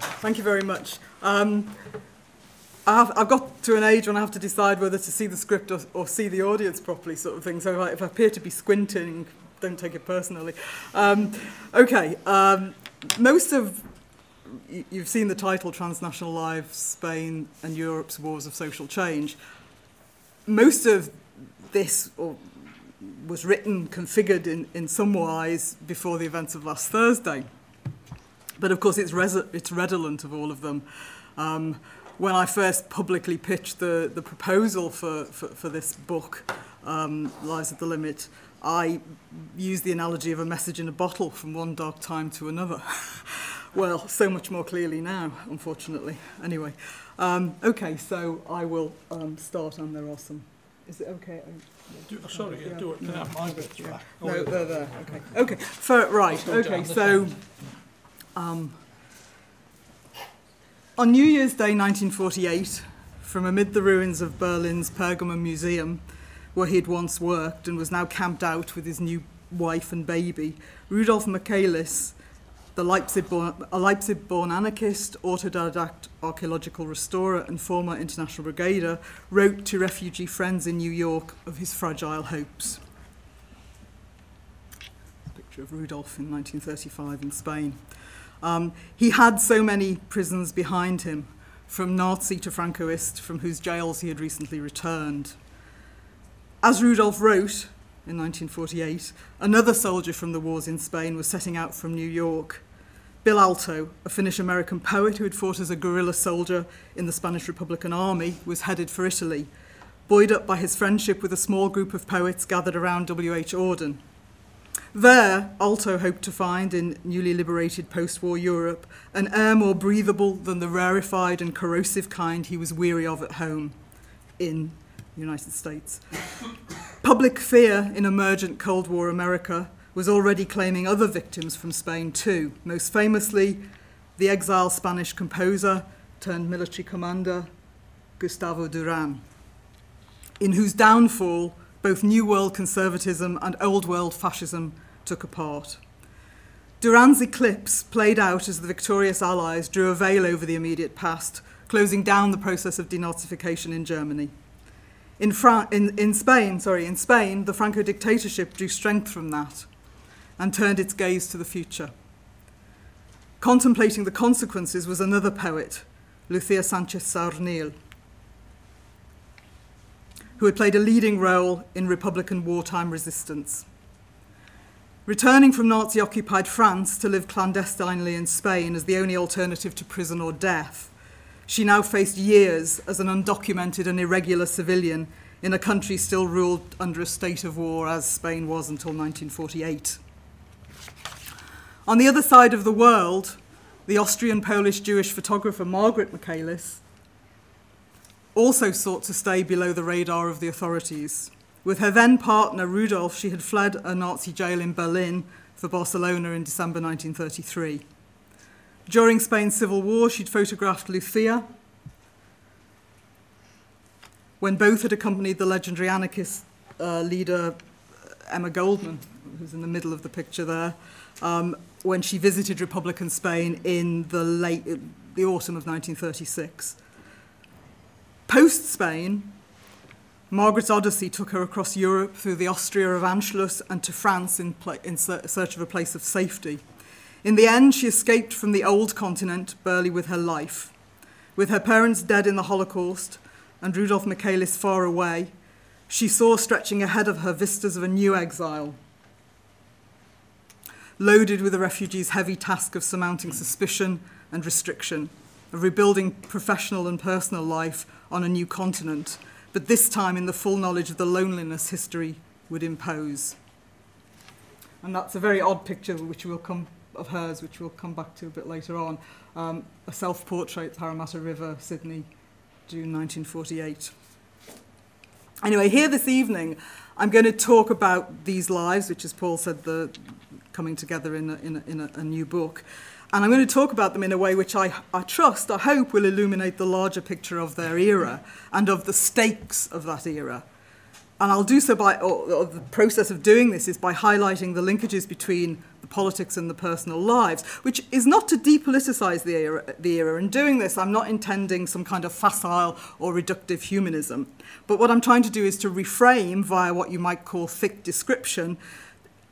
Thank you very much. Um, I have, I've got to an age when I have to decide whether to see the script or, or see the audience properly, sort of thing. So if I, if I appear to be squinting, don't take it personally. Um, okay, um, most of you've seen the title Transnational Lives, Spain and Europe's Wars of Social Change. Most of this or, was written, configured in, in some wise before the events of last Thursday. But of course, it's, it's redolent of all of them. Um, when I first publicly pitched the, the proposal for, for, for this book, um, Lives at the Limit, I used the analogy of a message in a bottle from one dark time to another. well, so much more clearly now, unfortunately. Anyway, um, okay, so I will um, start, and there are some. Is it okay? Do, oh, sorry, yeah, do it. Can I have my bits Yeah. back? No, they're there. Okay. Okay. For, right. Okay. So, um, on New Year's Day 1948, from amid the ruins of Berlin's Pergamon Museum, where he had once worked and was now camped out with his new wife and baby, Rudolf Michaelis, the Leipzig-born, a Leipzig-born anarchist, autodidact archaeological restorer and former international brigader, wrote to refugee friends in New York of his fragile hopes. Picture of Rudolf in 1935 in Spain. Um, he had so many prisons behind him, from Nazi to Francoist, from whose jails he had recently returned. As Rudolf wrote in 1948, another soldier from the wars in Spain was setting out from New York. Bill Aalto, a Finnish American poet who had fought as a guerrilla soldier in the Spanish Republican Army, was headed for Italy, buoyed up by his friendship with a small group of poets gathered around W.H. Auden. There, Aalto hoped to find in newly liberated post war Europe an air more breathable than the rarefied and corrosive kind he was weary of at home in the United States. Public fear in emergent Cold War America was already claiming other victims from Spain too, most famously the exiled Spanish composer turned military commander Gustavo Duran, in whose downfall both New World conservatism and Old World fascism took a part. Duran's eclipse played out as the victorious Allies drew a veil over the immediate past, closing down the process of denazification in Germany. In, in, in Spain, sorry, in Spain, the Franco dictatorship drew strength from that and turned its gaze to the future. Contemplating the consequences was another poet, Lucia Sanchez Saornil, who had played a leading role in Republican wartime resistance. Returning from Nazi occupied France to live clandestinely in Spain as the only alternative to prison or death, she now faced years as an undocumented and irregular civilian in a country still ruled under a state of war as Spain was until 1948. On the other side of the world, the Austrian Polish Jewish photographer Margaret Michaelis also sought to stay below the radar of the authorities. With her then partner Rudolf, she had fled a Nazi jail in Berlin for Barcelona in December 1933. During Spain's civil war, she'd photographed Lucia when both had accompanied the legendary anarchist uh, leader Emma Goldman, who's in the middle of the picture there, um, when she visited Republican Spain in the late the autumn of 1936. Post Spain, Margaret's odyssey took her across Europe through the Austria of Anschluss and to France in, in search of a place of safety. In the end, she escaped from the old continent, barely with her life. With her parents dead in the Holocaust and Rudolf Michaelis far away, she saw stretching ahead of her vistas of a new exile, loaded with the refugees' heavy task of surmounting suspicion and restriction, of rebuilding professional and personal life on a new continent, but this time in the full knowledge of the loneliness history would impose. And that's a very odd picture which will come of hers, which we'll come back to a bit later on. Um, a self-portrait, Parramatta River, Sydney, June 1948. Anyway, here this evening, I'm going to talk about these lives, which, as Paul said, the coming together in a, in a, in a, a new book. And I'm going to talk about them in a way which I, I trust, I hope, will illuminate the larger picture of their era and of the stakes of that era. And I'll do so by, or, or the process of doing this is by highlighting the linkages between the politics and the personal lives, which is not to depoliticize the era, the era. In doing this, I'm not intending some kind of facile or reductive humanism. But what I'm trying to do is to reframe via what you might call thick description,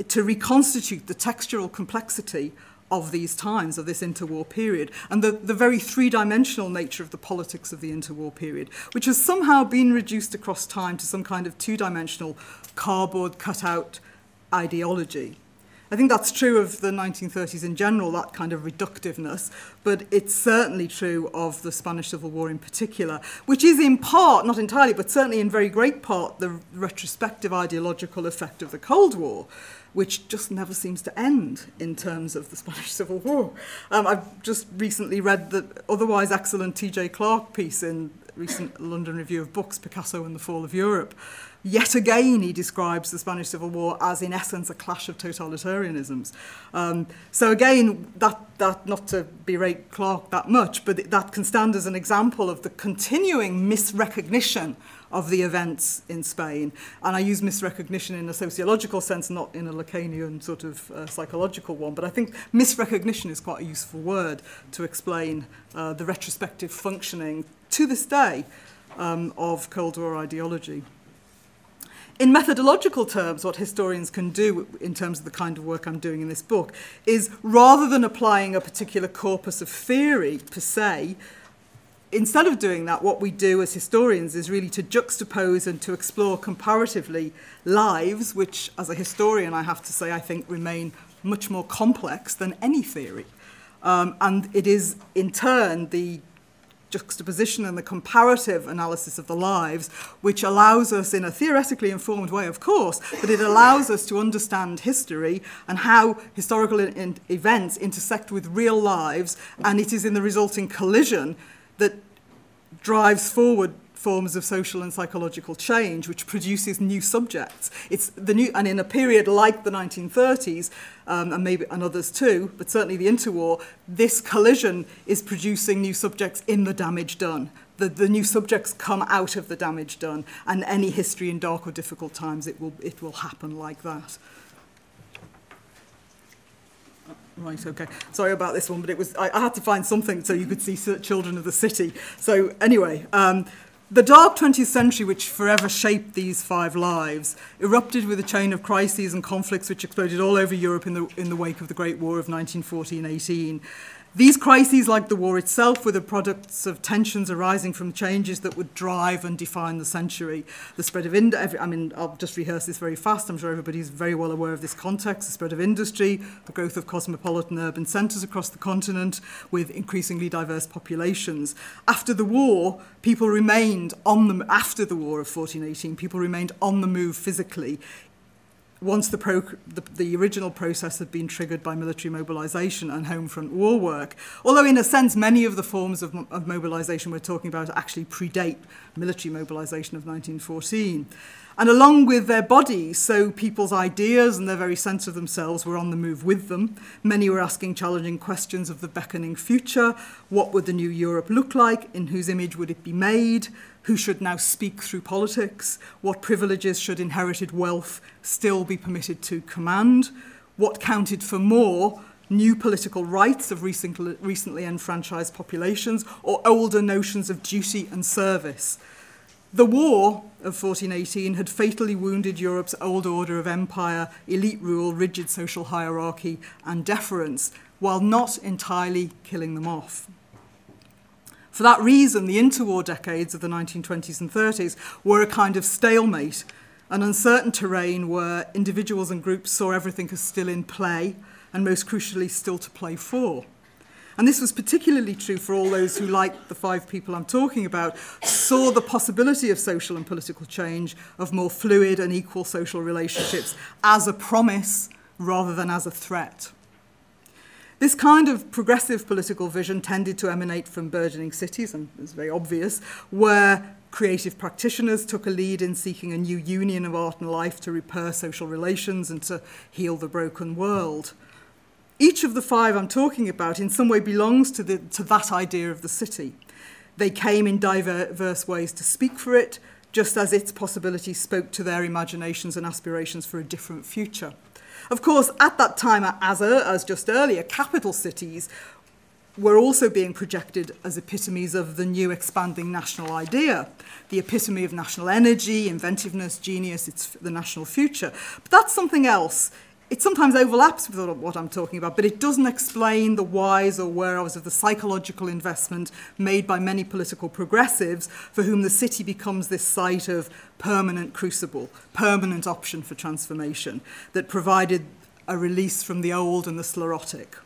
to reconstitute the textural complexity of these times, of this interwar period, and the, the very three dimensional nature of the politics of the interwar period, which has somehow been reduced across time to some kind of two dimensional cardboard cutout ideology. I think that's true of the 1930s in general, that kind of reductiveness, but it's certainly true of the Spanish Civil War in particular, which is in part, not entirely, but certainly in very great part, the retrospective ideological effect of the Cold War which just never seems to end in terms of the Spanish Civil War. Um, I've just recently read the otherwise excellent T.J. Clark piece in recent London Review of Books, Picasso and the Fall of Europe. Yet again, he describes the Spanish Civil War as, in essence, a clash of totalitarianisms. Um, so again, that, that not to berate Clark that much, but that can stand as an example of the continuing misrecognition of the events in Spain. And I use misrecognition in a sociological sense, not in a Lacanian sort of uh, psychological one, but I think misrecognition is quite a useful word to explain uh, the retrospective functioning to this day um, of Cold War ideology. In methodological terms, what historians can do in terms of the kind of work I'm doing in this book is rather than applying a particular corpus of theory per se, instead of doing that, what we do as historians is really to juxtapose and to explore comparatively lives, which, as a historian, I have to say, I think remain much more complex than any theory. Um, and it is, in turn, the juxtaposition and the comparative analysis of the lives, which allows us, in a theoretically informed way, of course, but it allows us to understand history and how historical in- in events intersect with real lives, and it is in the resulting collision that drives forward forms of social and psychological change, which produces new subjects. It's the new, and in a period like the 1930s, um, and maybe and others too, but certainly the interwar, this collision is producing new subjects in the damage done. The, the new subjects come out of the damage done, and any history in dark or difficult times, it will, it will happen like that. Right, okay. Sorry about this one, but it was I, I had to find something so you could see Children of the City. So anyway, um, the dark 20th century, which forever shaped these five lives, erupted with a chain of crises and conflicts which exploded all over Europe in the, in the wake of the Great War of 1914 18. These crises, like the war itself, were the products of tensions arising from changes that would drive and define the century. The spread of, ind- I mean, I'll just rehearse this very fast. I'm sure everybody's very well aware of this context. The spread of industry, the growth of cosmopolitan urban centres across the continent with increasingly diverse populations. After the war, people remained on the, after the war of 1418, people remained on the move physically once the, pro, the, the original process had been triggered by military mobilization and home front war work. Although, in a sense, many of the forms of, of mobilization we're talking about actually predate military mobilization of 1914. And along with their bodies, so people's ideas and their very sense of themselves were on the move with them. Many were asking challenging questions of the beckoning future. What would the new Europe look like? In whose image would it be made? Who should now speak through politics? What privileges should inherited wealth still be permitted to command? What counted for more? New political rights of recently, recently enfranchised populations or older notions of duty and service? The war of 1418 had fatally wounded Europe's old order of empire, elite rule, rigid social hierarchy, and deference, while not entirely killing them off. For that reason, the interwar decades of the 1920s and 30s were a kind of stalemate, an uncertain terrain where individuals and groups saw everything as still in play, and most crucially, still to play for. And this was particularly true for all those who, like the five people I'm talking about, saw the possibility of social and political change, of more fluid and equal social relationships as a promise rather than as a threat. This kind of progressive political vision tended to emanate from burgeoning cities, and it's very obvious, where creative practitioners took a lead in seeking a new union of art and life to repair social relations and to heal the broken world. Each of the five I'm talking about in some way belongs to, the, to that idea of the city. They came in diverse ways to speak for it, just as its possibilities spoke to their imaginations and aspirations for a different future. Of course, at that time, as, as just earlier, capital cities were also being projected as epitomes of the new expanding national idea, the epitome of national energy, inventiveness, genius, it's the national future. But that's something else. It sometimes overlaps with what I'm talking about, but it doesn't explain the whys or whereas of the psychological investment made by many political progressives for whom the city becomes this site of permanent crucible, permanent option for transformation that provided a release from the old and the sclerotic.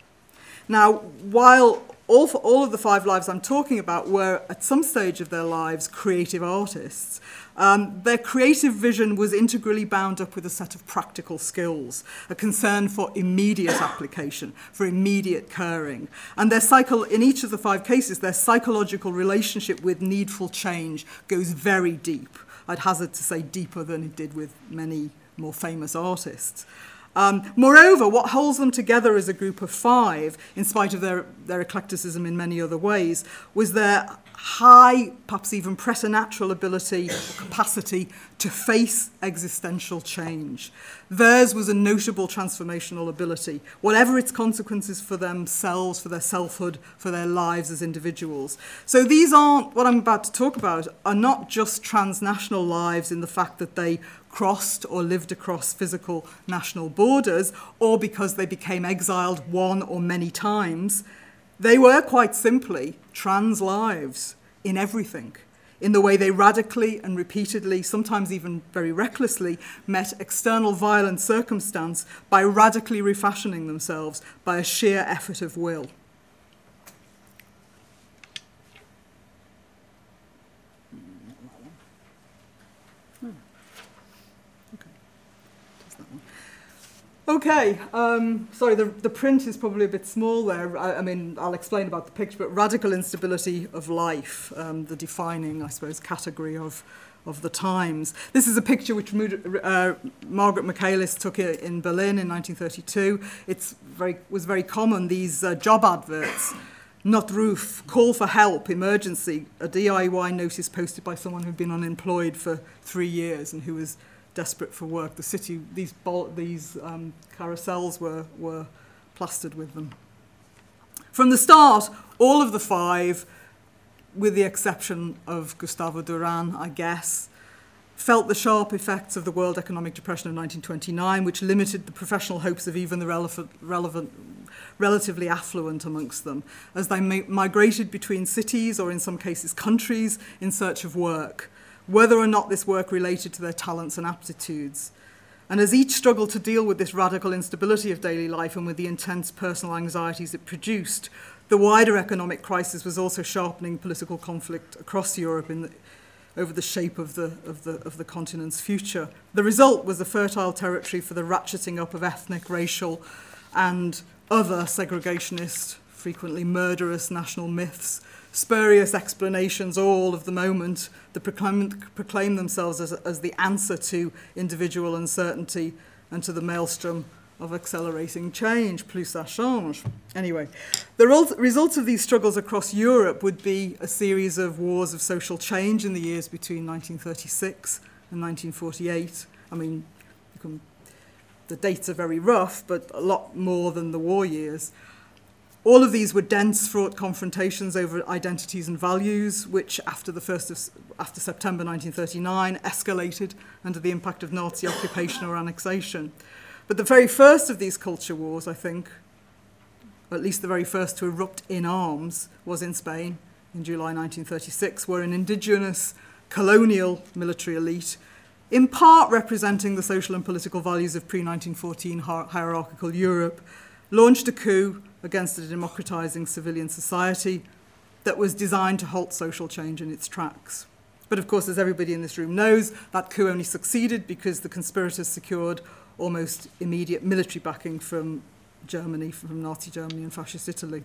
Now, while all, for all of the five lives I'm talking about were, at some stage of their lives, creative artists, um, their creative vision was integrally bound up with a set of practical skills, a concern for immediate application, for immediate caring. And their cycle, in each of the five cases, their psychological relationship with needful change goes very deep. I'd hazard to say deeper than it did with many more famous artists. Um, moreover, what holds them together as a group of five, in spite of their, their eclecticism in many other ways, was their high, perhaps even preternatural ability capacity to face existential change. Theirs was a notable transformational ability, whatever its consequences for themselves, for their selfhood, for their lives as individuals. So these aren't, what I'm about to talk about, are not just transnational lives in the fact that they crossed or lived across physical national borders, or because they became exiled one or many times. They were quite simply trans lives in everything, in the way they radically and repeatedly, sometimes even very recklessly, met external violent circumstance by radically refashioning themselves by a sheer effort of will. Okay, um, sorry, the, the print is probably a bit small there. I, I mean, I'll explain about the picture, but radical instability of life, um, the defining, I suppose, category of, of the times. This is a picture which uh, Margaret Michaelis took in Berlin in 1932. It very, was very common, these uh, job adverts. Notruf, call for help, emergency, a DIY notice posted by someone who'd been unemployed for three years and who was desperate for work. The city, these, these um, carousels were, were plastered with them. From the start, all of the five, with the exception of Gustavo Duran, I guess, felt the sharp effects of the World Economic Depression of 1929, which limited the professional hopes of even the relevant, relevant, relatively affluent amongst them, as they migrated between cities or, in some cases, countries in search of work whether or not this work related to their talents and aptitudes. And as each struggled to deal with this radical instability of daily life and with the intense personal anxieties it produced, the wider economic crisis was also sharpening political conflict across Europe the, over the shape of the, of, the, of the continent's future. The result was a fertile territory for the ratcheting up of ethnic, racial, and other segregationist, frequently murderous national myths spurious explanations all of the moment that proclaim, proclaim themselves as, as the answer to individual uncertainty and to the maelstrom of accelerating change, plus ça change. Anyway, the results of these struggles across Europe would be a series of wars of social change in the years between 1936 and 1948. I mean, can, the dates are very rough, but a lot more than the war years. All of these were dense, fraught confrontations over identities and values, which after the first of, after September 1939 escalated under the impact of Nazi occupation or annexation. But the very first of these culture wars, I think, at least the very first to erupt in arms, was in Spain in July 1936, where an indigenous colonial military elite, in part representing the social and political values of pre 1914 hierarchical Europe, launched a coup against a democratizing civilian society that was designed to halt social change in its tracks. But of course, as everybody in this room knows, that coup only succeeded because the conspirators secured almost immediate military backing from Germany, from Nazi Germany and fascist Italy.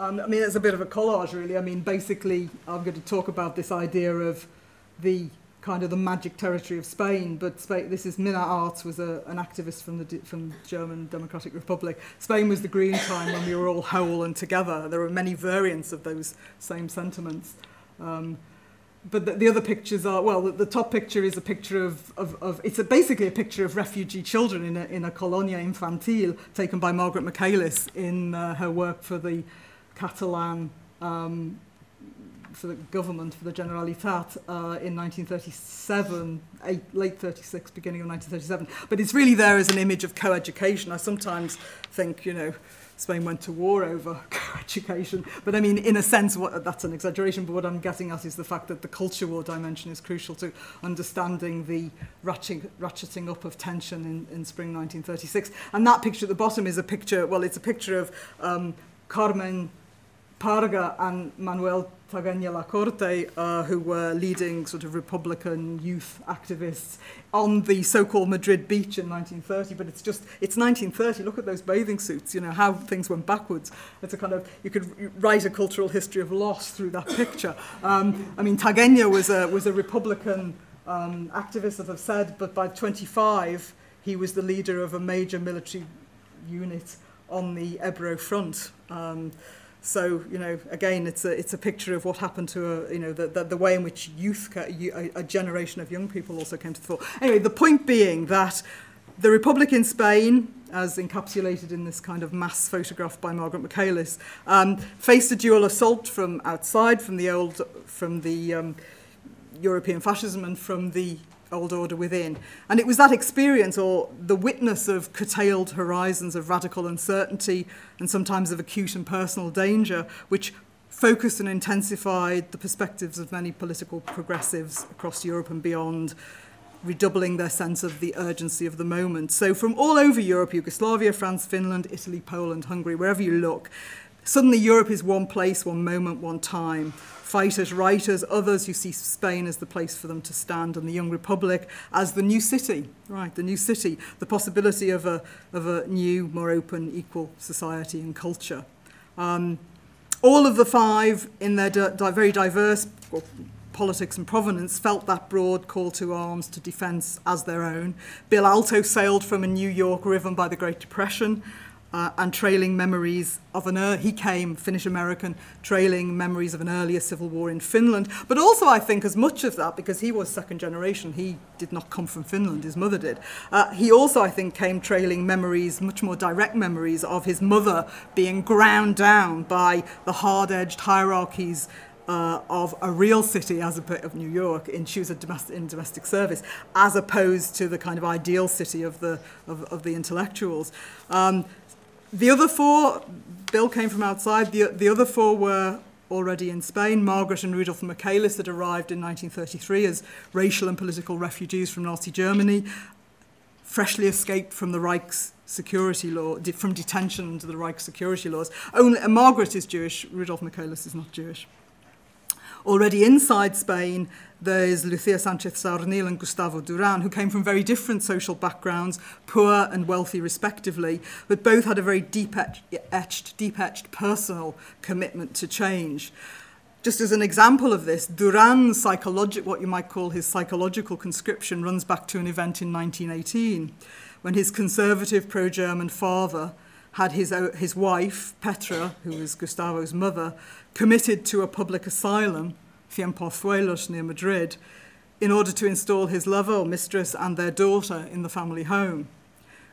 Um, I mean, it's a bit of a collage, really. I mean, basically, I'm going to talk about this idea of the kind of the magic territory of Spain. But Spain, this is Mina Arts was a, an activist from the from German Democratic Republic. Spain was the green time when we were all whole and together. There are many variants of those same sentiments. Um, but the, the other pictures are well the, the top picture is a picture of, of, of it's a, basically a picture of refugee children in a, in a colonia infantil taken by Margaret Michaelis in uh, her work for the Catalan um, for the government, for the Generalitat, uh, in 1937, eight, late 36, beginning of 1937. But it's really there as an image of co-education. I sometimes think, you know, Spain went to war over co-education. But I mean, in a sense, what, that's an exaggeration, but what I'm getting at is the fact that the culture war dimension is crucial to understanding the ratcheting, ratcheting up of tension in, in spring 1936. And that picture at the bottom is a picture, well, it's a picture of um, Carmen Parga and Manuel Tagüeña Lacorte, uh, who were leading sort of Republican youth activists on the so-called Madrid beach in 1930. But it's just, it's 1930. Look at those bathing suits, you know, how things went backwards. It's a kind of, you could write a cultural history of loss through that picture. Um, I mean, Tagüeña was a, was a Republican um, activist, as I've said, but by 25, he was the leader of a major military unit on the Ebro front. Um, So, you know, again, it's a, it's a picture of what happened to, a, you know, the, the, the way in which youth, a, a generation of young people also came to the fore. Anyway, the point being that the Republic in Spain, as encapsulated in this kind of mass photograph by Margaret Michaelis, um, faced a dual assault from outside, from the old, from the um, European fascism and from the old order within. And it was that experience or the witness of curtailed horizons of radical uncertainty and sometimes of acute and personal danger which focused and intensified the perspectives of many political progressives across Europe and beyond redoubling their sense of the urgency of the moment. So from all over Europe, Yugoslavia, France, Finland, Italy, Poland, Hungary, wherever you look, suddenly Europe is one place, one moment, one time fighters, writers, others who see Spain as the place for them to stand and the Young Republic as the new city, right, the new city, the possibility of a, of a new, more open, equal society and culture. Um, all of the five, in their di di very diverse well, politics and provenance, felt that broad call to arms to defence as their own. Bill Aalto sailed from a New York riven by the Great Depression, uh, and trailing memories of an er he came Finnish American trailing memories of an earlier civil war in Finland. But also I think as much of that because he was second generation he did not come from Finland his mother did. Uh, he also I think came trailing memories much more direct memories of his mother being ground down by the hard-edged hierarchies uh, of a real city as a of New York in she was domestic, in domestic service as opposed to the kind of ideal city of the of, of the intellectuals. Um, The other four, Bill came from outside, the, the other four were already in Spain. Margaret and Rudolf Michaelis had arrived in 1933 as racial and political refugees from Nazi Germany, freshly escaped from the Reich's security law, from detention under the Reich security laws. Only, Margaret is Jewish, Rudolf Michaelis is not Jewish. Already inside Spain, there's Lucia Sanchez Saornil and Gustavo Duran, who came from very different social backgrounds, poor and wealthy respectively, but both had a very deep-etched, deep-etched personal commitment to change. Just as an example of this, Duran's psychological, what you might call his psychological conscription, runs back to an event in 1918, when his conservative pro-German father had his, his wife, Petra, who was Gustavo's mother, committed to a public asylum, Ciempozuelos near Madrid, in order to install his lover or mistress and their daughter in the family home.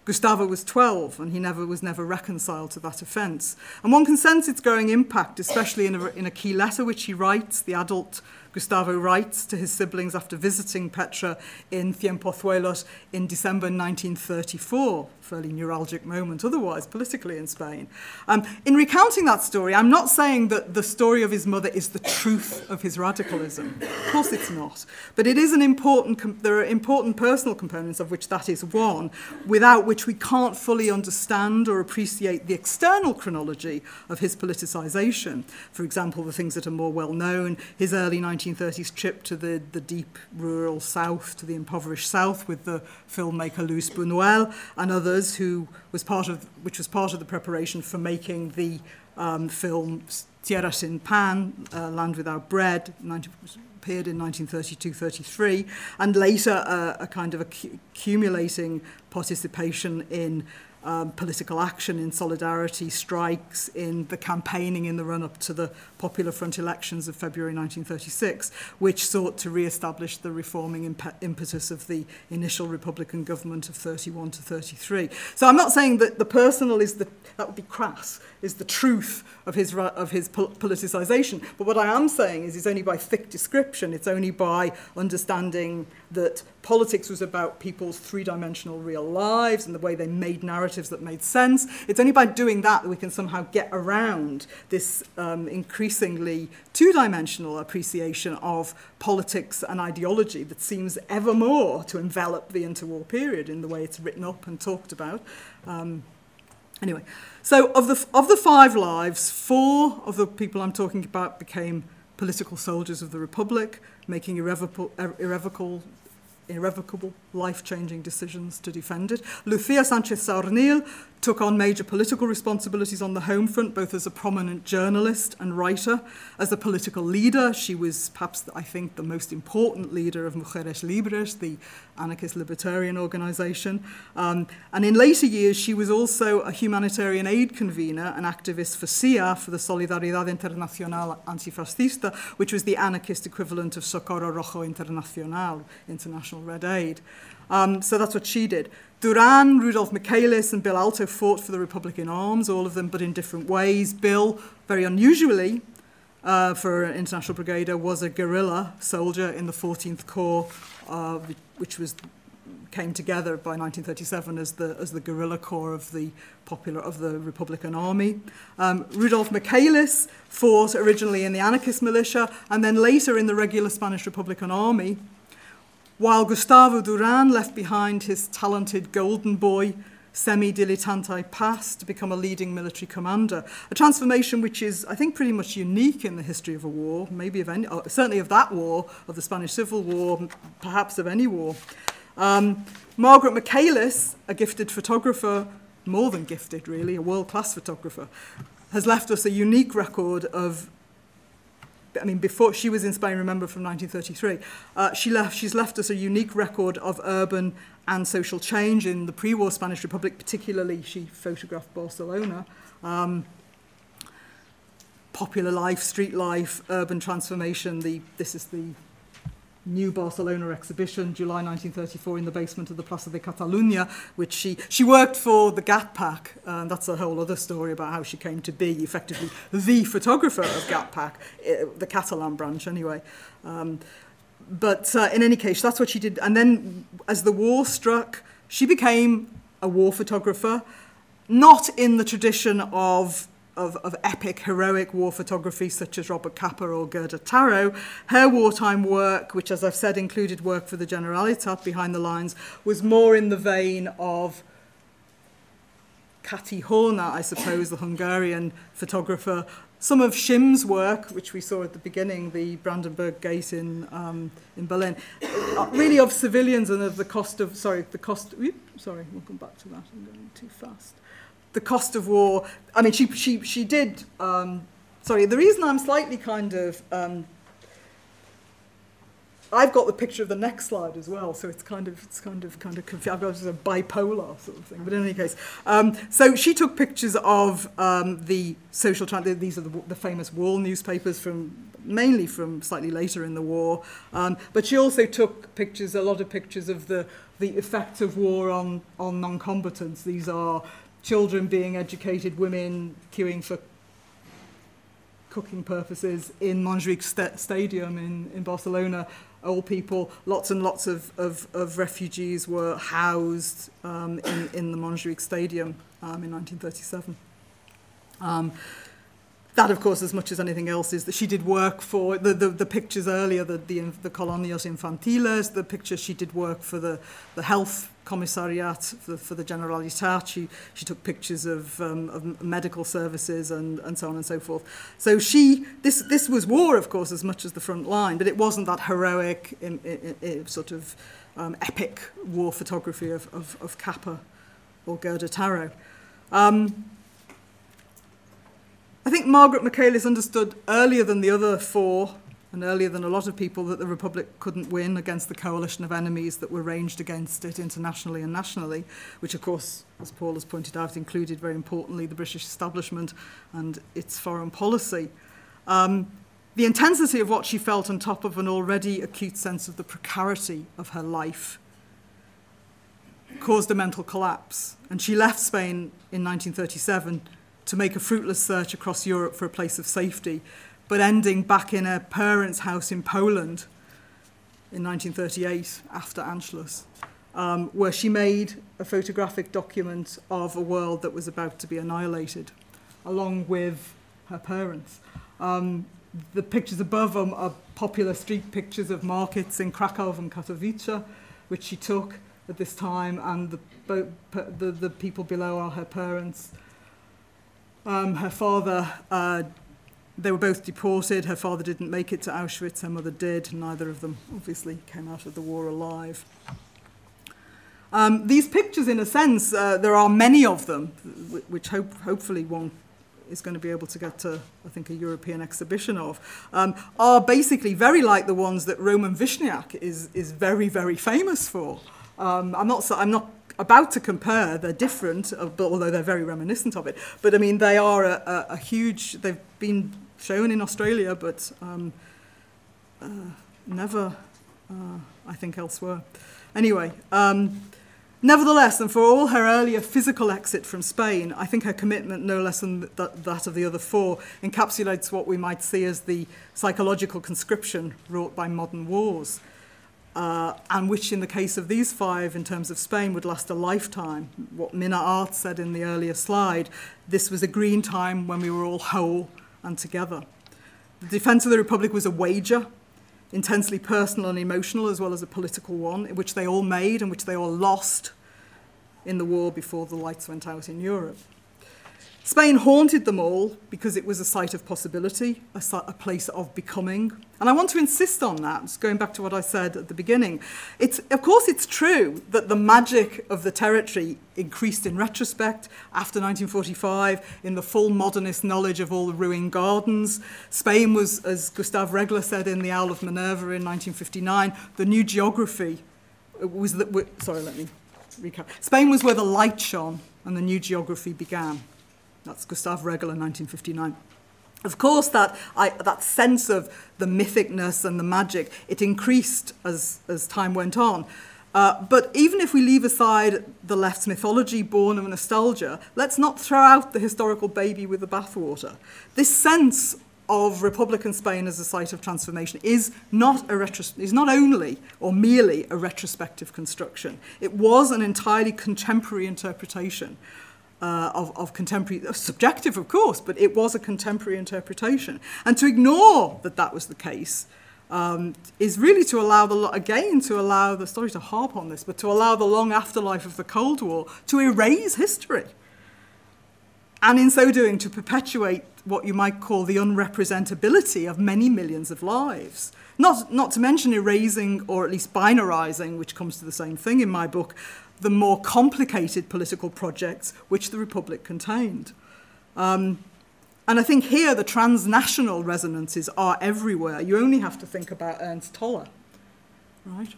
Gustavo was 12 and he never was never reconciled to that offence. And one can sense its growing impact, especially in a, in a key letter which he writes, the adult Gustavo writes to his siblings after visiting Petra in Ciempozuelos in December 1934, fairly neuralgic moment otherwise politically in Spain. Um, in recounting that story, I'm not saying that the story of his mother is the truth of his radicalism. Of course it's not. But it is an important, there are important personal components of which that is one, without which we can't fully understand or appreciate the external chronology of his politicization. For example, the things that are more well known, his early 1930s trip to the, the deep rural south, to the impoverished south with the filmmaker Luis Buñuel and others who was part of, which was part of the preparation for making the um, film Tierra sin Pan, uh, Land Without Bread, 19, appeared in 1932-33, and later uh, a kind of accumulating participation in um, political action, in solidarity strikes, in the campaigning in the run-up to the Popular Front elections of February 1936, which sought to re-establish the reforming imp impetus of the initial Republican government of 31 to 33. So I'm not saying that the personal is the, that would be crass, is the truth of his, of his pol politicization. But what I am saying is it's only by thick description, it's only by understanding that politics was about people's three-dimensional real lives and the way they made narratives that made sense. It's only by doing that that we can somehow get around this um, increasingly two-dimensional appreciation of politics and ideology that seems ever more to envelop the interwar period in the way it's written up and talked about. Um, Anyway, so of the, of the five lives, four of the people I'm talking about became political soldiers of the Republic, making irrevocable, irrevocable, irrevocable life-changing decisions to defend it. Lucia Sanchez Saornil took on major political responsibilities on the home front, both as a prominent journalist and writer. As a political leader, she was perhaps, I think, the most important leader of Mujeres Libres, the anarchist libertarian organization. Um, and in later years, she was also a humanitarian aid convener and activist for SIA, for the Solidaridad Internacional Antifascista, which was the anarchist equivalent of Socorro Rojo Internacional, International Red Aid. Um, so that's what she did. Duran, Rudolf Michaelis, and Bill Aalto fought for the Republican arms, all of them, but in different ways. Bill, very unusually, uh, for an international brigader, was a guerrilla soldier in the 14th Corps, uh, which was came together by 1937 as the as the guerrilla corps of the popular of the Republican Army. Um, Rudolf Michaelis fought originally in the anarchist militia and then later in the regular Spanish Republican Army while Gustavo Duran left behind his talented golden boy semi-dilettante past to become a leading military commander. A transformation which is, I think, pretty much unique in the history of a war, maybe of any, certainly of that war, of the Spanish Civil War, perhaps of any war. Um, Margaret Michaelis, a gifted photographer, more than gifted really, a world-class photographer, has left us a unique record of I mean, before she was in Spain, remember, from 1933, uh, she left, she's left us a unique record of urban and social change in the pre-war Spanish Republic, particularly she photographed Barcelona. Um, popular life, street life, urban transformation, the, this is the new Barcelona exhibition, July 1934, in the basement of the Plaza de Catalunya, which she, she worked for the GATPAC, and that's a whole other story about how she came to be effectively the photographer of GATPAC, eh, the Catalan branch anyway. Um, but uh, in any case, that's what she did. And then as the war struck, she became a war photographer, not in the tradition of of, of epic, heroic war photography such as Robert Capa or Gerda Taro, her wartime work, which as I've said included work for the Generalitat behind the lines, was more in the vein of Kati Horna, I suppose, the Hungarian photographer. Some of Chim's work, which we saw at the beginning, the Brandenburg Gate in, um, in Berlin, uh, really of civilians and of the cost of, sorry, the cost, sorry, we'll come back to that, I'm going too fast the cost of war. I mean, she, she, she did, um, sorry, the reason I'm slightly kind of, um, I've got the picture of the next slide as well, so it's kind of, it's kind of, kind of confused. I've got a bipolar sort of thing, but in any case. Um, so she took pictures of um, the social, these are the, the famous wall newspapers from, mainly from slightly later in the war, um, but she also took pictures, a lot of pictures of the, the effects of war on, on non-combatants. These are children being educated, women queuing for cooking purposes in Montjuic st Stadium in, in Barcelona. Old people, lots and lots of, of, of refugees were housed um, in, in the Montjuic Stadium um, in 1937. Um, that, of course, as much as anything else, is that she did work for the, the, the pictures earlier, the, the, the colonias infantiles, the pictures she did work for the, the health commissariat for the, for the Generalitat. She, she took pictures of, um, of medical services and, and so on and so forth. So she, this, this was war, of course, as much as the front line, but it wasn't that heroic, in, in, in, sort of um, epic war photography of, of, of Capa or Gerda Taro. Um, I think Margaret Michaelis understood earlier than the other four and earlier than a lot of people that the Republic couldn't win against the coalition of enemies that were ranged against it internationally and nationally, which, of course, as Paul has pointed out, included very importantly the British establishment and its foreign policy. Um, the intensity of what she felt on top of an already acute sense of the precarity of her life caused a mental collapse, and she left Spain in 1937 to make a fruitless search across Europe for a place of safety but ending back in a parents' house in Poland in 1938 after Anschluss, um, where she made a photographic document of a world that was about to be annihilated, along with her parents. Um, the pictures above them are popular street pictures of markets in Krakow and Katowice, which she took at this time, and the, the, the people below are her parents. Um, her father uh, they were both deported. Her father didn't make it to Auschwitz, her mother did. Neither of them obviously came out of the war alive. Um, these pictures, in a sense, uh, there are many of them, which hope, hopefully one is going to be able to get to, I think, a European exhibition of, um, are basically very like the ones that Roman Vishniac is, is very, very famous for. Um, I'm, not, I'm not about to compare, they're different, uh, although they're very reminiscent of it. But I mean, they are a, a, a huge, they've been shown in Australia, but um, uh, never, uh, I think, elsewhere. Anyway, um, nevertheless, and for all her earlier physical exit from Spain, I think her commitment, no less than that, that of the other four, encapsulates what we might see as the psychological conscription wrought by modern wars. Uh, and which, in the case of these five, in terms of Spain, would last a lifetime. What Minna Art said in the earlier slide, this was a green time when we were all whole and together. The defence of the Republic was a wager, intensely personal and emotional, as well as a political one, which they all made and which they all lost in the war before the lights went out in Europe. Spain haunted them all because it was a site of possibility, a, a, place of becoming. And I want to insist on that, going back to what I said at the beginning. It's, of course, it's true that the magic of the territory increased in retrospect after 1945 in the full modernist knowledge of all the ruined gardens. Spain was, as Gustave Regler said in The Owl of Minerva in 1959, the new geography was sorry, let me recap. Spain was where the light shone and the new geography began. That's Gustave Regler, 1959. Of course, that, I, that sense of the mythicness and the magic, it increased as, as time went on. Uh, but even if we leave aside the left's mythology born of nostalgia, let's not throw out the historical baby with the bathwater. This sense of Republican Spain as a site of transformation is not, a retros- is not only or merely a retrospective construction. It was an entirely contemporary interpretation uh, of, of contemporary, uh, subjective of course, but it was a contemporary interpretation. And to ignore that that was the case um, is really to allow the, again, to allow the, story to harp on this, but to allow the long afterlife of the Cold War to erase history. And in so doing, to perpetuate what you might call the unrepresentability of many millions of lives. Not, not to mention erasing or at least binarizing, which comes to the same thing in my book, the more complicated political projects which the Republic contained. Um, and I think here the transnational resonances are everywhere. You only have to think about Ernst Toller, right?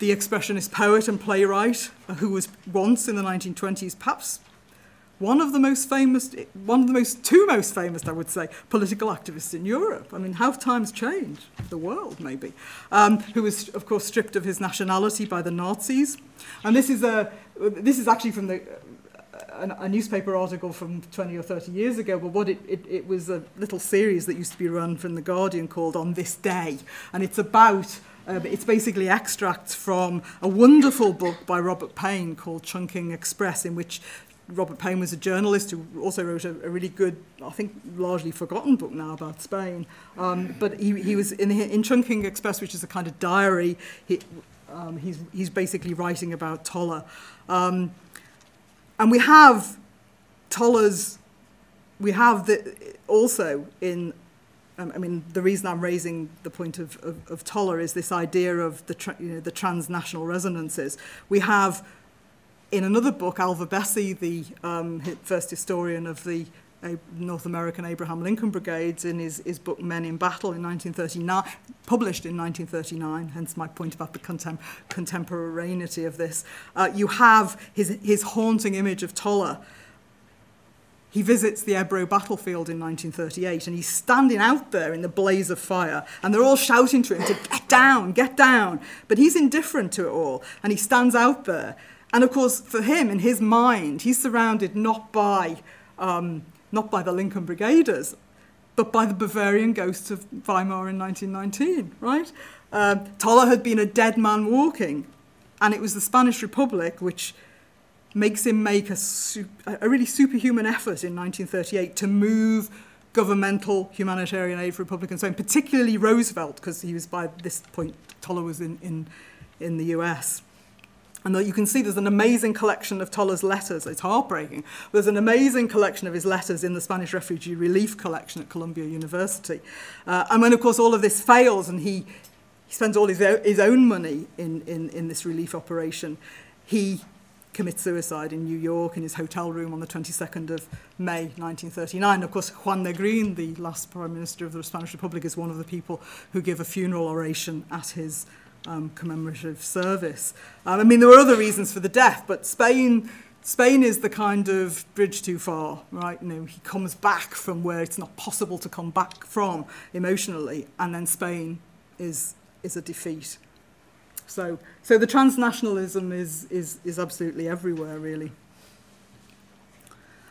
The expressionist poet and playwright who was once in the 1920s perhaps one of the most famous, one of the most, two most famous, I would say, political activists in Europe. I mean, how times change, the world maybe, um, who was, of course, stripped of his nationality by the Nazis. And this is, a, this is actually from the, a, a newspaper article from 20 or 30 years ago, but what it, it, it was a little series that used to be run from The Guardian called On This Day. And it's about uh, it's basically extracts from a wonderful book by Robert Payne called Chungking Express, in which Robert Payne was a journalist who also wrote a, a really good, I think, largely forgotten book now about Spain. Um, but he, he was in, in Chungking Express, which is a kind of diary. He, um, he's, he's basically writing about Toller. Um, and we have Toller's, we have the, also in, um, I mean, the reason I'm raising the point of, of, of Toller is this idea of the, tra, you know, the transnational resonances. We have in another book, Alvah Bessie, the um, first historian of the North American Abraham Lincoln Brigades, in his, his book Men in Battle in 1939, published in 1939, hence my point about the contem contemporaneity of this, uh, you have his, his haunting image of Toller. He visits the Ebro battlefield in 1938 and he's standing out there in the blaze of fire and they're all shouting to him to get down, get down. But he's indifferent to it all and he stands out there. And of course, for him, in his mind, he's surrounded not by um, not by the Lincoln Brigaders, but by the Bavarian ghosts of Weimar in 1919, right? Um, Toller had been a dead man walking, and it was the Spanish Republic which makes him make a, a really superhuman effort in 1938 to move governmental humanitarian aid for Republicans, and particularly Roosevelt, because he was by this point, Toller was in, in, in the US. And you can see there's an amazing collection of Toller's letters. It's heartbreaking. There's an amazing collection of his letters in the Spanish Refugee Relief Collection at Columbia University. Uh, and when, of course, all of this fails and he, he spends all his, his own money in, in, in this relief operation, he commits suicide in New York in his hotel room on the 22nd of May 1939. Of course, Juan Negrin, the last Prime Minister of the Spanish Republic, is one of the people who give a funeral oration at his um, commemorative service. Um, I mean, there were other reasons for the death, but Spain, Spain is the kind of bridge too far, right? You know, he comes back from where it's not possible to come back from emotionally, and then Spain is, is a defeat. So, so the transnationalism is, is, is absolutely everywhere, really.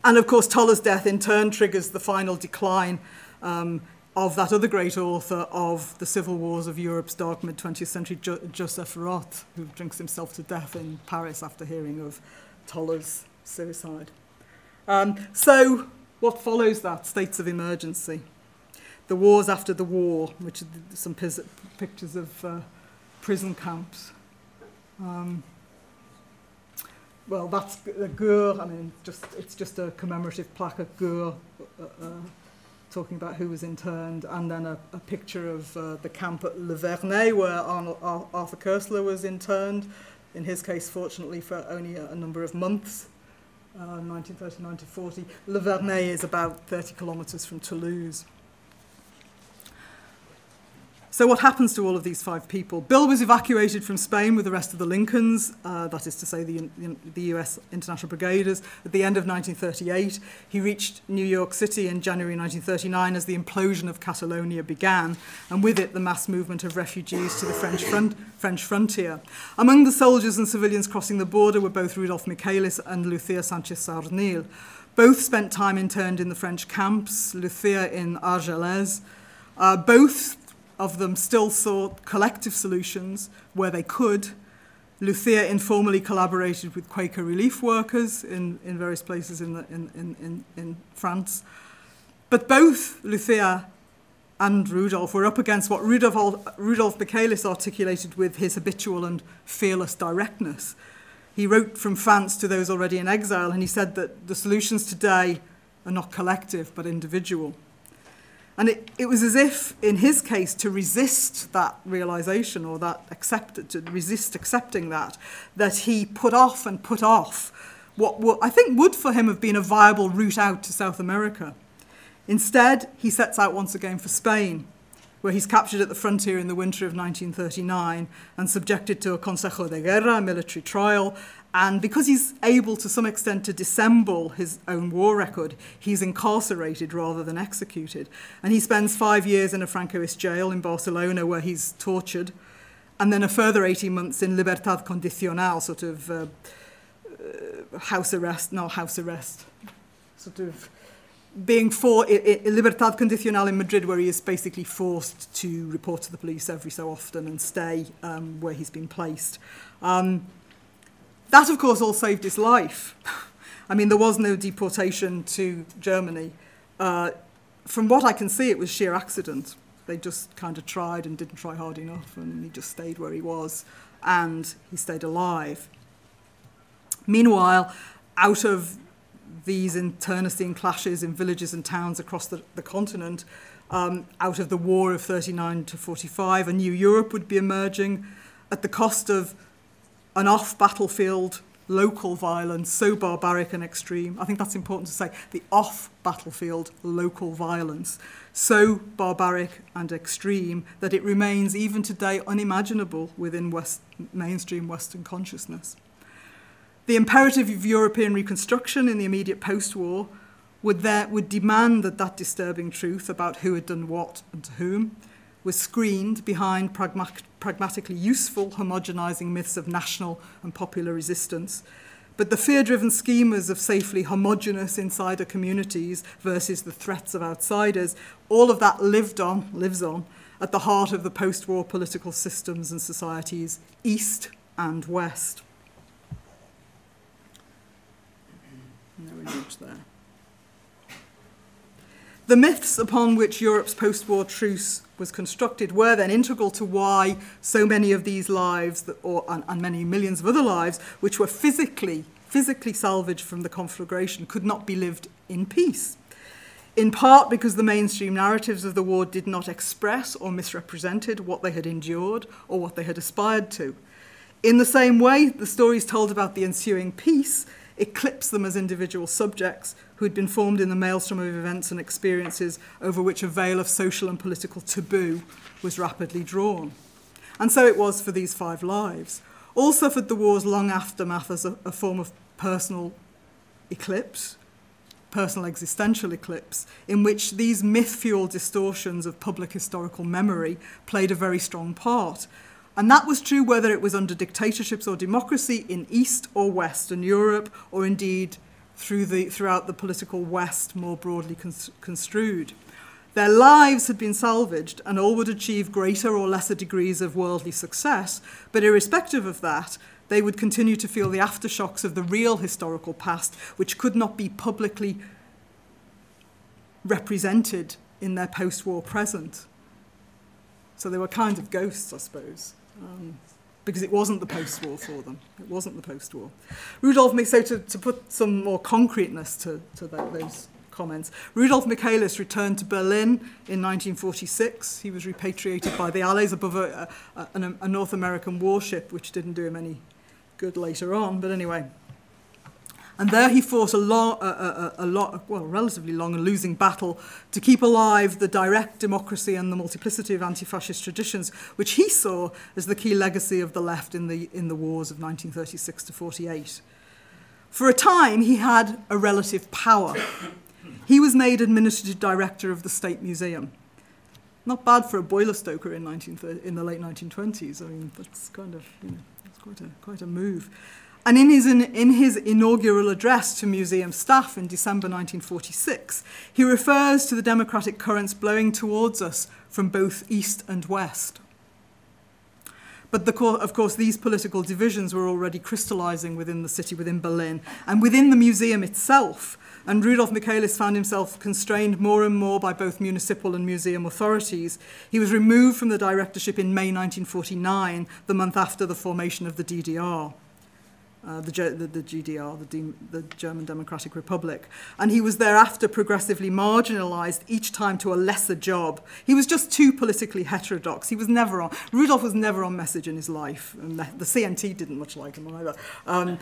And of course, Toller's death in turn triggers the final decline um, of that other great author of the civil wars of Europe's dark mid 20th century, jo- Joseph Roth, who drinks himself to death in Paris after hearing of Toller's suicide. Um, so, what follows that? States of emergency. The wars after the war, which are some pis- pictures of uh, prison camps. Um, well, that's a Gurs, I mean, just, it's just a commemorative plaque at Gurs. Uh, uh, talking about who was interned, and then a, a picture of uh, the camp at Le Vernet where Arnold, Arthur Koestler was interned, in his case, fortunately, for only a, a number of months, uh, 1939 to 40. Le Vernet is about 30 kilometres from Toulouse. So what happens to all of these five people? Bill was evacuated from Spain with the rest of the Lincolns, uh, that is to say the, the US International Brigaders, at the end of 1938. He reached New York City in January 1939 as the implosion of Catalonia began, and with it the mass movement of refugees to the French, front, French frontier. Among the soldiers and civilians crossing the border were both Rudolf Michaelis and Lucia Sanchez Saornil. Both spent time interned in the French camps, Lucia in Argelès. Uh, both of them still sought collective solutions where they could. Lucia informally collaborated with Quaker relief workers in, in various places in, the, in, in, in France. But both Lucia and Rudolf were up against what Rudolf, Rudolf Michaelis articulated with his habitual and fearless directness. He wrote from France to those already in exile, and he said that the solutions today are not collective but individual. And it, it was as if, in his case, to resist that realization or that accept, to resist accepting that, that he put off and put off what, I think would for him have been a viable route out to South America. Instead, he sets out once again for Spain, where he's captured at the frontier in the winter of 1939 and subjected to a Consejo de Guerra, military trial, and because he's able to some extent to dissemble his own war record, he's incarcerated rather than executed. And he spends five years in a Francoist jail in Barcelona where he's tortured, and then a further 18 months in libertad condicional, sort of uh, uh, house arrest, not house arrest, sort of being for libertad condicional in Madrid, where he is basically forced to report to the police every so often and stay um, where he's been placed. Um, that, of course, all saved his life. I mean, there was no deportation to Germany. Uh, from what I can see, it was sheer accident. They just kind of tried and didn't try hard enough, and he just stayed where he was, and he stayed alive. Meanwhile, out of these internecine clashes in villages and towns across the, the continent, um, out of the war of 39 to 45, a new Europe would be emerging at the cost of an off battlefield local violence so barbaric and extreme. I think that's important to say. The off battlefield local violence so barbaric and extreme that it remains even today unimaginable within West, mainstream Western consciousness. The imperative of European reconstruction in the immediate post war would, there, would demand that that disturbing truth about who had done what and to whom was screened behind pragma- pragmatically useful homogenizing myths of national and popular resistance. But the fear driven schemas of safely homogenous insider communities versus the threats of outsiders, all of that lived on, lives on, at the heart of the post war political systems and societies, East and West. No image there. The myths upon which Europe's post war truce was constructed were then integral to why so many of these lives, that, or, and, and many millions of other lives, which were physically, physically salvaged from the conflagration, could not be lived in peace. In part because the mainstream narratives of the war did not express or misrepresented what they had endured or what they had aspired to. In the same way, the stories told about the ensuing peace eclipse them as individual subjects who had been formed in the maelstrom of events and experiences over which a veil of social and political taboo was rapidly drawn. And so it was for these five lives. All suffered the war's long aftermath as a, a form of personal eclipse, personal existential eclipse, in which these myth fueled distortions of public historical memory played a very strong part. And that was true whether it was under dictatorships or democracy in East or Western Europe, or indeed through the, throughout the political West more broadly construed. Their lives had been salvaged, and all would achieve greater or lesser degrees of worldly success, but irrespective of that, they would continue to feel the aftershocks of the real historical past, which could not be publicly represented in their post war present. So they were kind of ghosts, I suppose. Um, because it wasn't the post-war for them. It wasn't the post-war. Rudolf, so to, to put some more concreteness to, to that, those comments, Rudolf Michaelis returned to Berlin in 1946. He was repatriated by the Allies above a, a, a North American warship, which didn't do him any good later on. But anyway, and there he fought a, a, a, a lot, well, relatively long and losing battle to keep alive the direct democracy and the multiplicity of anti-fascist traditions, which he saw as the key legacy of the left in the, in the wars of 1936 to 48. For a time, he had a relative power. He was made administrative director of the State Museum. Not bad for a boiler stoker in, 19, in the late 1920s. I mean, that's kind of, you know, it's quite a, quite a move. And in his, in, in his inaugural address to museum staff in December 1946, he refers to the democratic currents blowing towards us from both east and west. But the, of course, these political divisions were already crystallizing within the city, within Berlin, and within the museum itself. And Rudolf Michaelis found himself constrained more and more by both municipal and museum authorities. He was removed from the directorship in May 1949, the month after the formation of the DDR uh, the, the, the GDR, the, De the German Democratic Republic. And he was thereafter progressively marginalized each time to a lesser job. He was just too politically heterodox. He was never on, Rudolf was never on message in his life, and the, the CNT didn't much like him either. Um,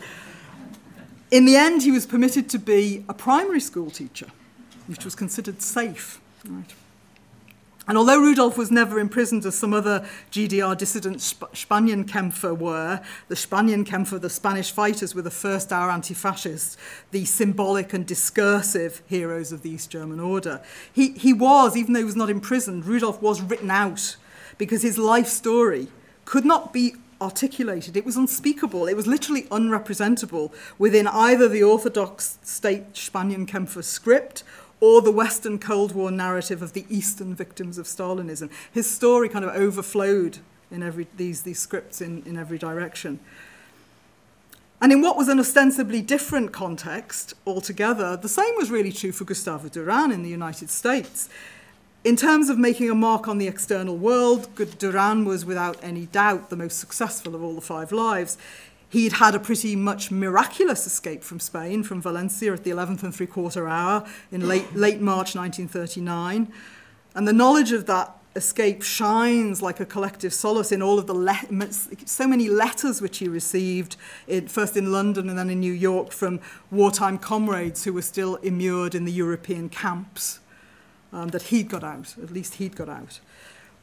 in the end, he was permitted to be a primary school teacher, which was considered safe. Right. And although Rudolf was never imprisoned as some other GDR dissident Sp Spanienkämpfer were, the Spanienkämpfer, the Spanish fighters, were the first hour anti-fascists, the symbolic and discursive heroes of the East German order. He, he was, even though he was not imprisoned, Rudolf was written out because his life story could not be articulated. It was unspeakable. It was literally unrepresentable within either the orthodox state Spanienkämpfer script or the Western Cold War narrative of the Eastern victims of Stalinism. His story kind of overflowed in every, these, these scripts in, in every direction. And in what was an ostensibly different context altogether, the same was really true for Gustavo Duran in the United States. In terms of making a mark on the external world, Duran was without any doubt the most successful of all the five lives. He'd had a pretty much miraculous escape from Spain, from Valencia at the 11th and three quarter hour in late, late March 1939. And the knowledge of that escape shines like a collective solace in all of the le- so many letters which he received in, first in London and then in New York from wartime comrades who were still immured in the European camps um, that he'd got out at least he'd got out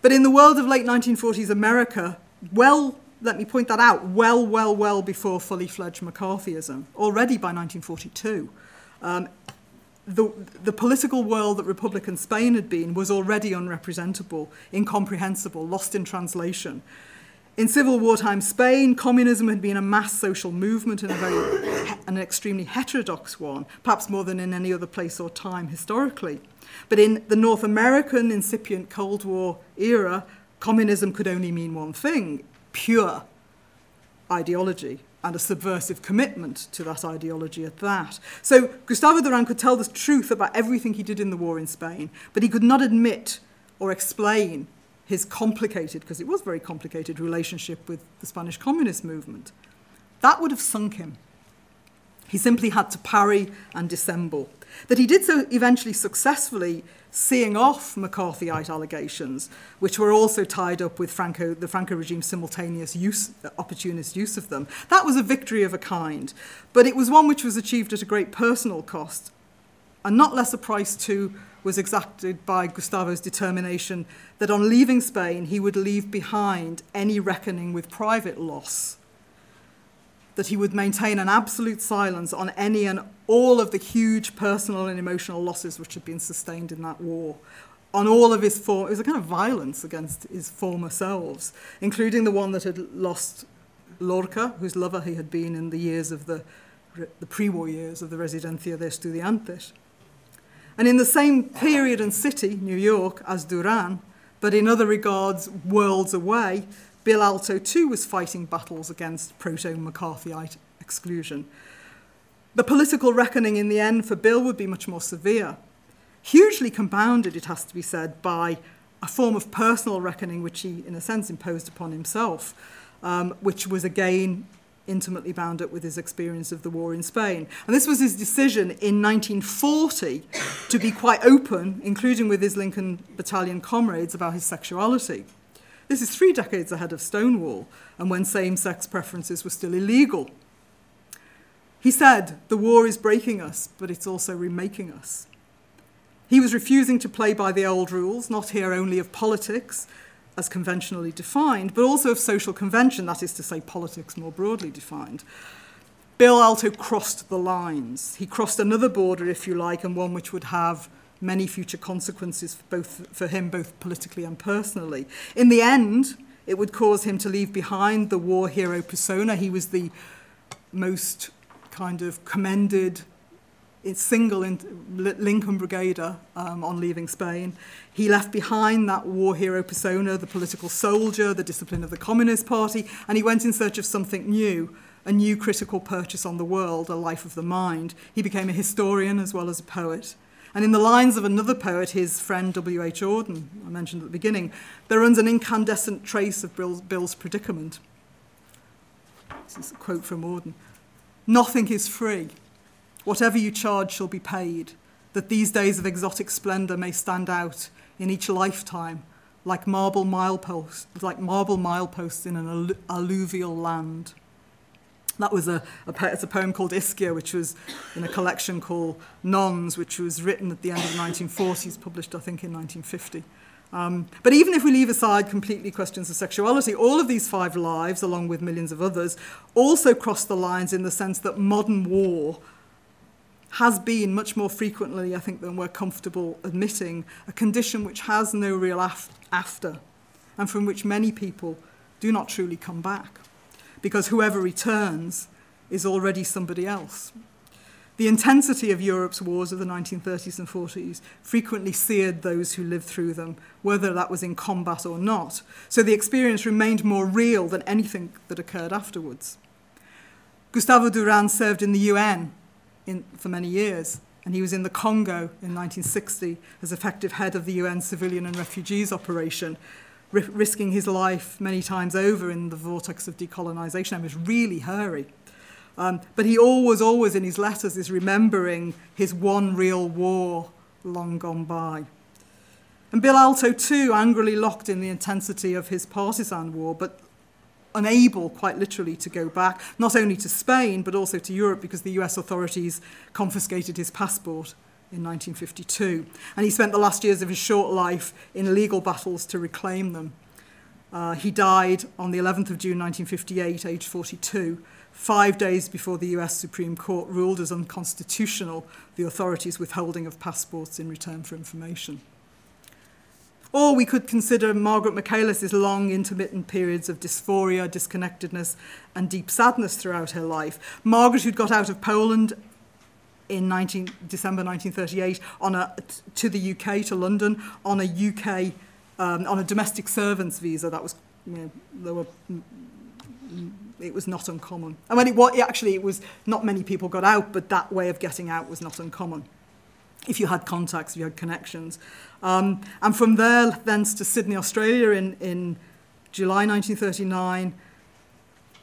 but in the world of late 1940s America well let me point that out well well well before fully fledged McCarthyism already by 1942 um, the, the political world that Republican Spain had been was already unrepresentable, incomprehensible, lost in translation. In civil wartime Spain, communism had been a mass social movement and a very an extremely heterodox one, perhaps more than in any other place or time historically. But in the North American incipient Cold War era, communism could only mean one thing pure ideology and a subversive commitment to that ideology at that. So Gustavo Duran could tell the truth about everything he did in the war in Spain, but he could not admit or explain his complicated, because it was very complicated, relationship with the Spanish communist movement. That would have sunk him. He simply had to parry and dissemble. That he did so eventually successfully seeing off McCarthyite allegations, which were also tied up with Franco, the Franco regime's simultaneous use, opportunist use of them. That was a victory of a kind, but it was one which was achieved at a great personal cost, and not less a price too was exacted by Gustavo's determination that on leaving Spain he would leave behind any reckoning with private loss that he would maintain an absolute silence on any and all of the huge personal and emotional losses which had been sustained in that war. On all of his form, it was a kind of violence against his former selves, including the one that had lost Lorca, whose lover he had been in the years of the, the pre-war years of the Residencia de Estudiantes. And in the same period and city, New York, as Duran, but in other regards worlds away, Bill Aalto too was fighting battles against proto-McCarthyite exclusion. The political reckoning in the end for Bill would be much more severe, hugely compounded, it has to be said, by a form of personal reckoning which he, in a sense, imposed upon himself, um, which was again intimately bound up with his experience of the war in Spain. And this was his decision in 1940 to be quite open, including with his Lincoln Battalion comrades, about his sexuality. This is three decades ahead of Stonewall and when same sex preferences were still illegal. He said, The war is breaking us, but it's also remaking us. He was refusing to play by the old rules, not here only of politics, as conventionally defined, but also of social convention, that is to say, politics more broadly defined. Bill Aalto crossed the lines. He crossed another border, if you like, and one which would have many future consequences both for him, both politically and personally. In the end, it would cause him to leave behind the war hero persona. He was the most kind of commended single in Lincoln Brigader um, on leaving Spain. He left behind that war hero persona, the political soldier, the discipline of the Communist Party, and he went in search of something new, a new critical purchase on the world, a life of the mind. He became a historian as well as a poet. And in the lines of another poet, his friend W.H. Auden, I mentioned at the beginning, there runs an incandescent trace of Bill's, Bill's predicament. This is a quote from Auden. Nothing is free. Whatever you charge shall be paid, that these days of exotic splendour may stand out in each lifetime like marble mileposts, like marble mileposts in an alluvial land. That was a, a, it's a poem called Ischia, which was in a collection called Nones, which was written at the end of the 1940s, published, I think, in 1950. Um, but even if we leave aside completely questions of sexuality, all of these five lives, along with millions of others, also cross the lines in the sense that modern war has been much more frequently, I think, than we're comfortable admitting, a condition which has no real af- after, and from which many people do not truly come back because whoever returns is already somebody else. The intensity of Europe's wars of the 1930s and 40s frequently seared those who lived through them, whether that was in combat or not. So the experience remained more real than anything that occurred afterwards. Gustavo Duran served in the UN in, for many years, and he was in the Congo in 1960 as effective head of the UN Civilian and Refugees Operation, risking his life many times over in the vortex of decolonisation. I was really hairy. Um, but he always, always in his letters is remembering his one real war long gone by. And Bill Aalto, too, angrily locked in the intensity of his partisan war, but unable, quite literally, to go back, not only to Spain, but also to Europe, because the US authorities confiscated his passport in 1952. And he spent the last years of his short life in legal battles to reclaim them. Uh, he died on the 11th of June 1958, aged 42, five days before the US Supreme Court ruled as unconstitutional the authorities' withholding of passports in return for information. Or we could consider Margaret Michaelis' long intermittent periods of dysphoria, disconnectedness, and deep sadness throughout her life. Margaret, who'd got out of Poland in 19, December 1938 on a, to the UK, to London, on a UK, um, on a domestic servants visa. That was, you know, there were, it was not uncommon. And when it actually, it was not many people got out, but that way of getting out was not uncommon. If you had contacts, if you had connections. Um, and from there, thence to Sydney, Australia in, in July 1939,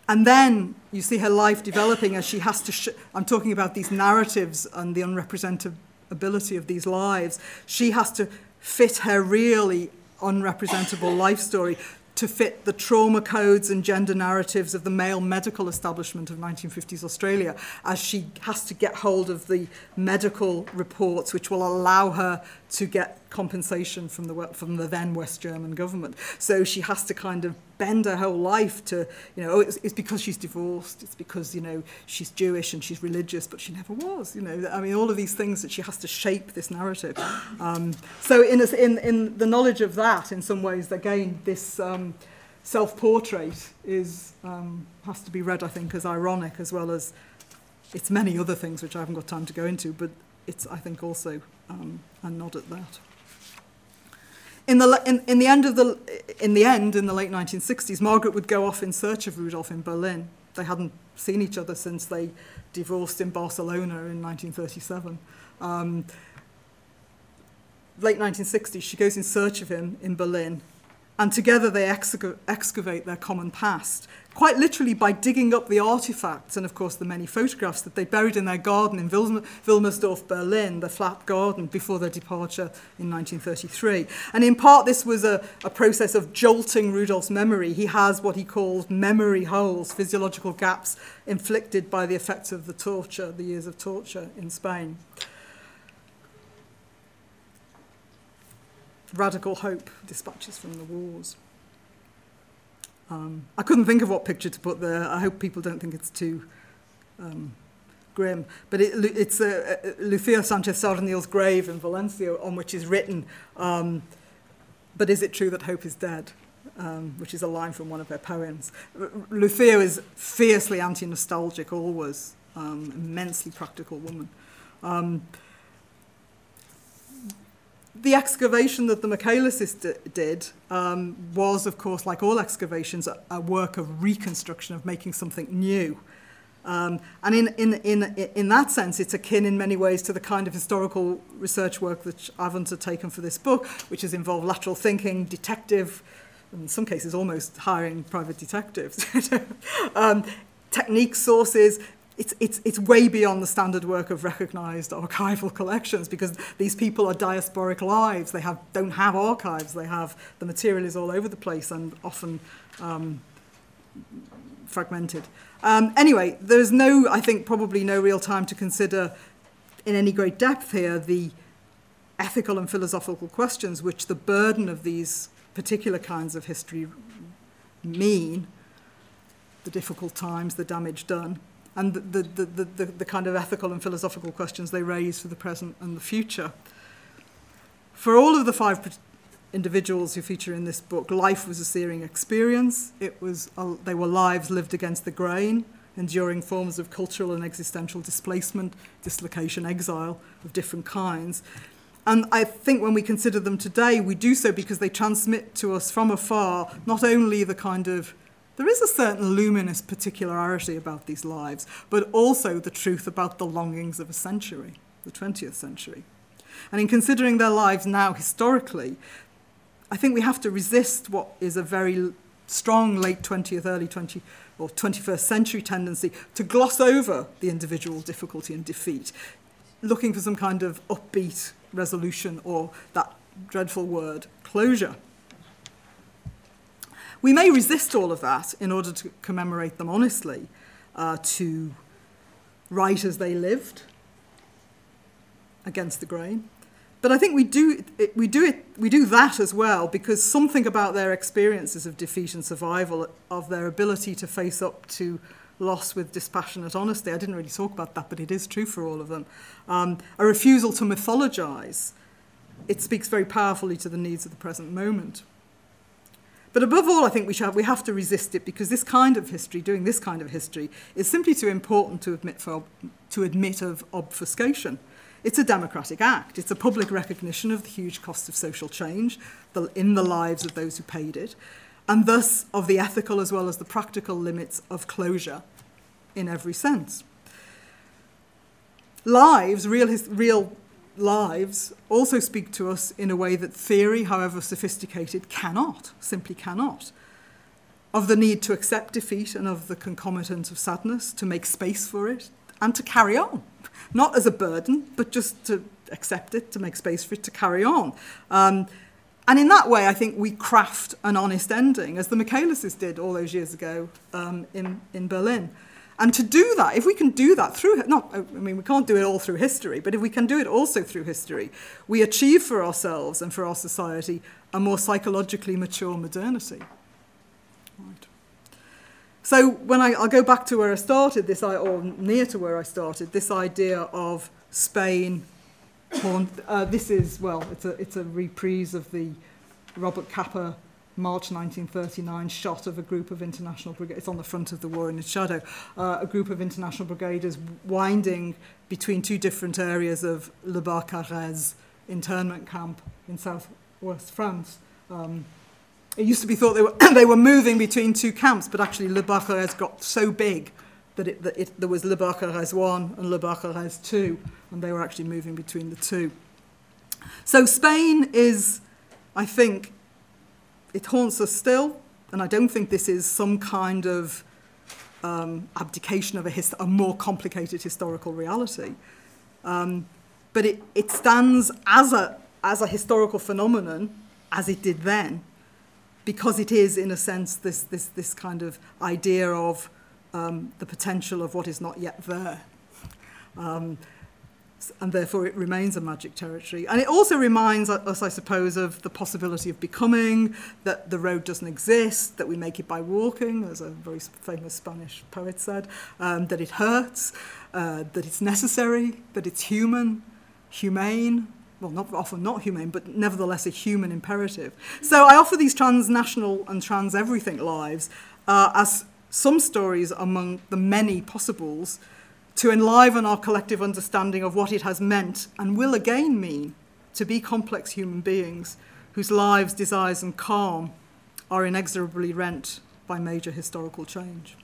and then you see her life developing as she has to. Sh- I'm talking about these narratives and the unrepresentability of these lives. She has to fit her really unrepresentable life story to fit the trauma codes and gender narratives of the male medical establishment of 1950s Australia as she has to get hold of the medical reports which will allow her to get compensation from the from the then West German government. So she has to kind of bend her whole life to, you know, oh, it's, it's because she's divorced, it's because, you know, she's Jewish and she's religious, but she never was, you know. I mean, all of these things that she has to shape this narrative. Um, so in, a, in, in the knowledge of that, in some ways, again, this um, self-portrait is, um, has to be read, I think, as ironic as well as it's many other things which I haven't got time to go into, but it's, I think, also um, a nod at that. In the, in, in, the end of the, in the end, in the late 1960s, Margaret would go off in search of Rudolf in Berlin. They hadn't seen each other since they divorced in Barcelona in 1937. Um, late 1960s, she goes in search of him in Berlin and together they excavate their common past, quite literally by digging up the artifacts and, of course, the many photographs that they buried in their garden in Wilmersdorf, Berlin, the flat garden, before their departure in 1933. And in part, this was a, a process of jolting Rudolf's memory. He has what he calls memory holes, physiological gaps inflicted by the effects of the torture, the years of torture in Spain. Radical hope dispatches from the wars. Um, I couldn't think of what picture to put there. I hope people don't think it's too um, grim. But it, it's uh, uh, Lucia Sanchez Saornil's grave in Valencia on which is written, um, But is it true that hope is dead? Um, which is a line from one of her poems. Lucia is fiercely anti-nostalgic always, um, immensely practical woman. Um, the excavation that the Michaelises did um, was, of course, like all excavations, a, a work of reconstruction, of making something new. Um, and in, in, in, in that sense, it's akin in many ways to the kind of historical research work that I've undertaken for this book, which has involved lateral thinking, detective, in some cases almost hiring private detectives, um, technique sources, it's, it's, it's way beyond the standard work of recognized archival collections because these people are diasporic lives. They have, don't have archives. They have, the material is all over the place and often um, fragmented. Um, anyway, there's no, I think, probably no real time to consider in any great depth here the ethical and philosophical questions which the burden of these particular kinds of history mean, the difficult times, the damage done and the, the, the, the, the kind of ethical and philosophical questions they raise for the present and the future. For all of the five individuals who feature in this book, life was a searing experience. It was, they were lives lived against the grain, enduring forms of cultural and existential displacement, dislocation, exile of different kinds. And I think when we consider them today, we do so because they transmit to us from afar not only the kind of there is a certain luminous particularity about these lives, but also the truth about the longings of a century, the 20th century. And in considering their lives now historically, I think we have to resist what is a very strong late 20th, early 20th, or 21st century tendency to gloss over the individual difficulty and defeat, looking for some kind of upbeat resolution or that dreadful word, closure. We may resist all of that in order to commemorate them honestly, uh, to write as they lived against the grain. But I think we do, it, we, do it, we do that as well because something about their experiences of defeat and survival, of their ability to face up to loss with dispassionate honesty. I didn't really talk about that, but it is true for all of them. Um, a refusal to mythologize. It speaks very powerfully to the needs of the present moment. But above all, I think we, have, we have to resist it because this kind of history, doing this kind of history, is simply too important to admit, for, to admit of obfuscation. It's a democratic act. It's a public recognition of the huge cost of social change the, in the lives of those who paid it, and thus of the ethical as well as the practical limits of closure in every sense. Lives, real, real lives also speak to us in a way that theory, however sophisticated, cannot, simply cannot. Of the need to accept defeat and of the concomitant of sadness, to make space for it, and to carry on. Not as a burden, but just to accept it, to make space for it, to carry on. Um, and in that way, I think we craft an honest ending, as the Michaelises did all those years ago um, in, in Berlin. And to do that, if we can do that through, not, I mean, we can't do it all through history, but if we can do it also through history, we achieve for ourselves and for our society a more psychologically mature modernity. Right. So when I, I'll go back to where I started, this, or near to where I started, this idea of Spain, uh, this is, well, it's a, it's a reprise of the Robert Capa March 1939 shot of a group of international brigaders, it's on the front of the war in its shadow, uh, a group of international brigaders winding between two different areas of Le Barcarès internment camp in southwest France. Um, it used to be thought they were, they were moving between two camps, but actually Le Barcarès got so big that, it, that it, there was Le Barcarès 1 and Le Barcarès 2, and they were actually moving between the two. So Spain is, I think, it haunts us still, and I don't think this is some kind of um, abdication of a, a more complicated historical reality. Um, but it, it stands as a, as a historical phenomenon, as it did then, because it is, in a sense, this, this, this kind of idea of um, the potential of what is not yet there. And therefore it remains a magic territory. And it also reminds us, I suppose, of the possibility of becoming, that the road doesn't exist, that we make it by walking, as a very famous Spanish poet said, um, that it hurts, uh, that it's necessary, that it's human, humane, well, not often not humane, but nevertheless a human imperative. So I offer these transnational and trans everything lives uh, as some stories among the many possibles to enliven our collective understanding of what it has meant and will again mean to be complex human beings whose lives, desires, and calm are inexorably rent by major historical change.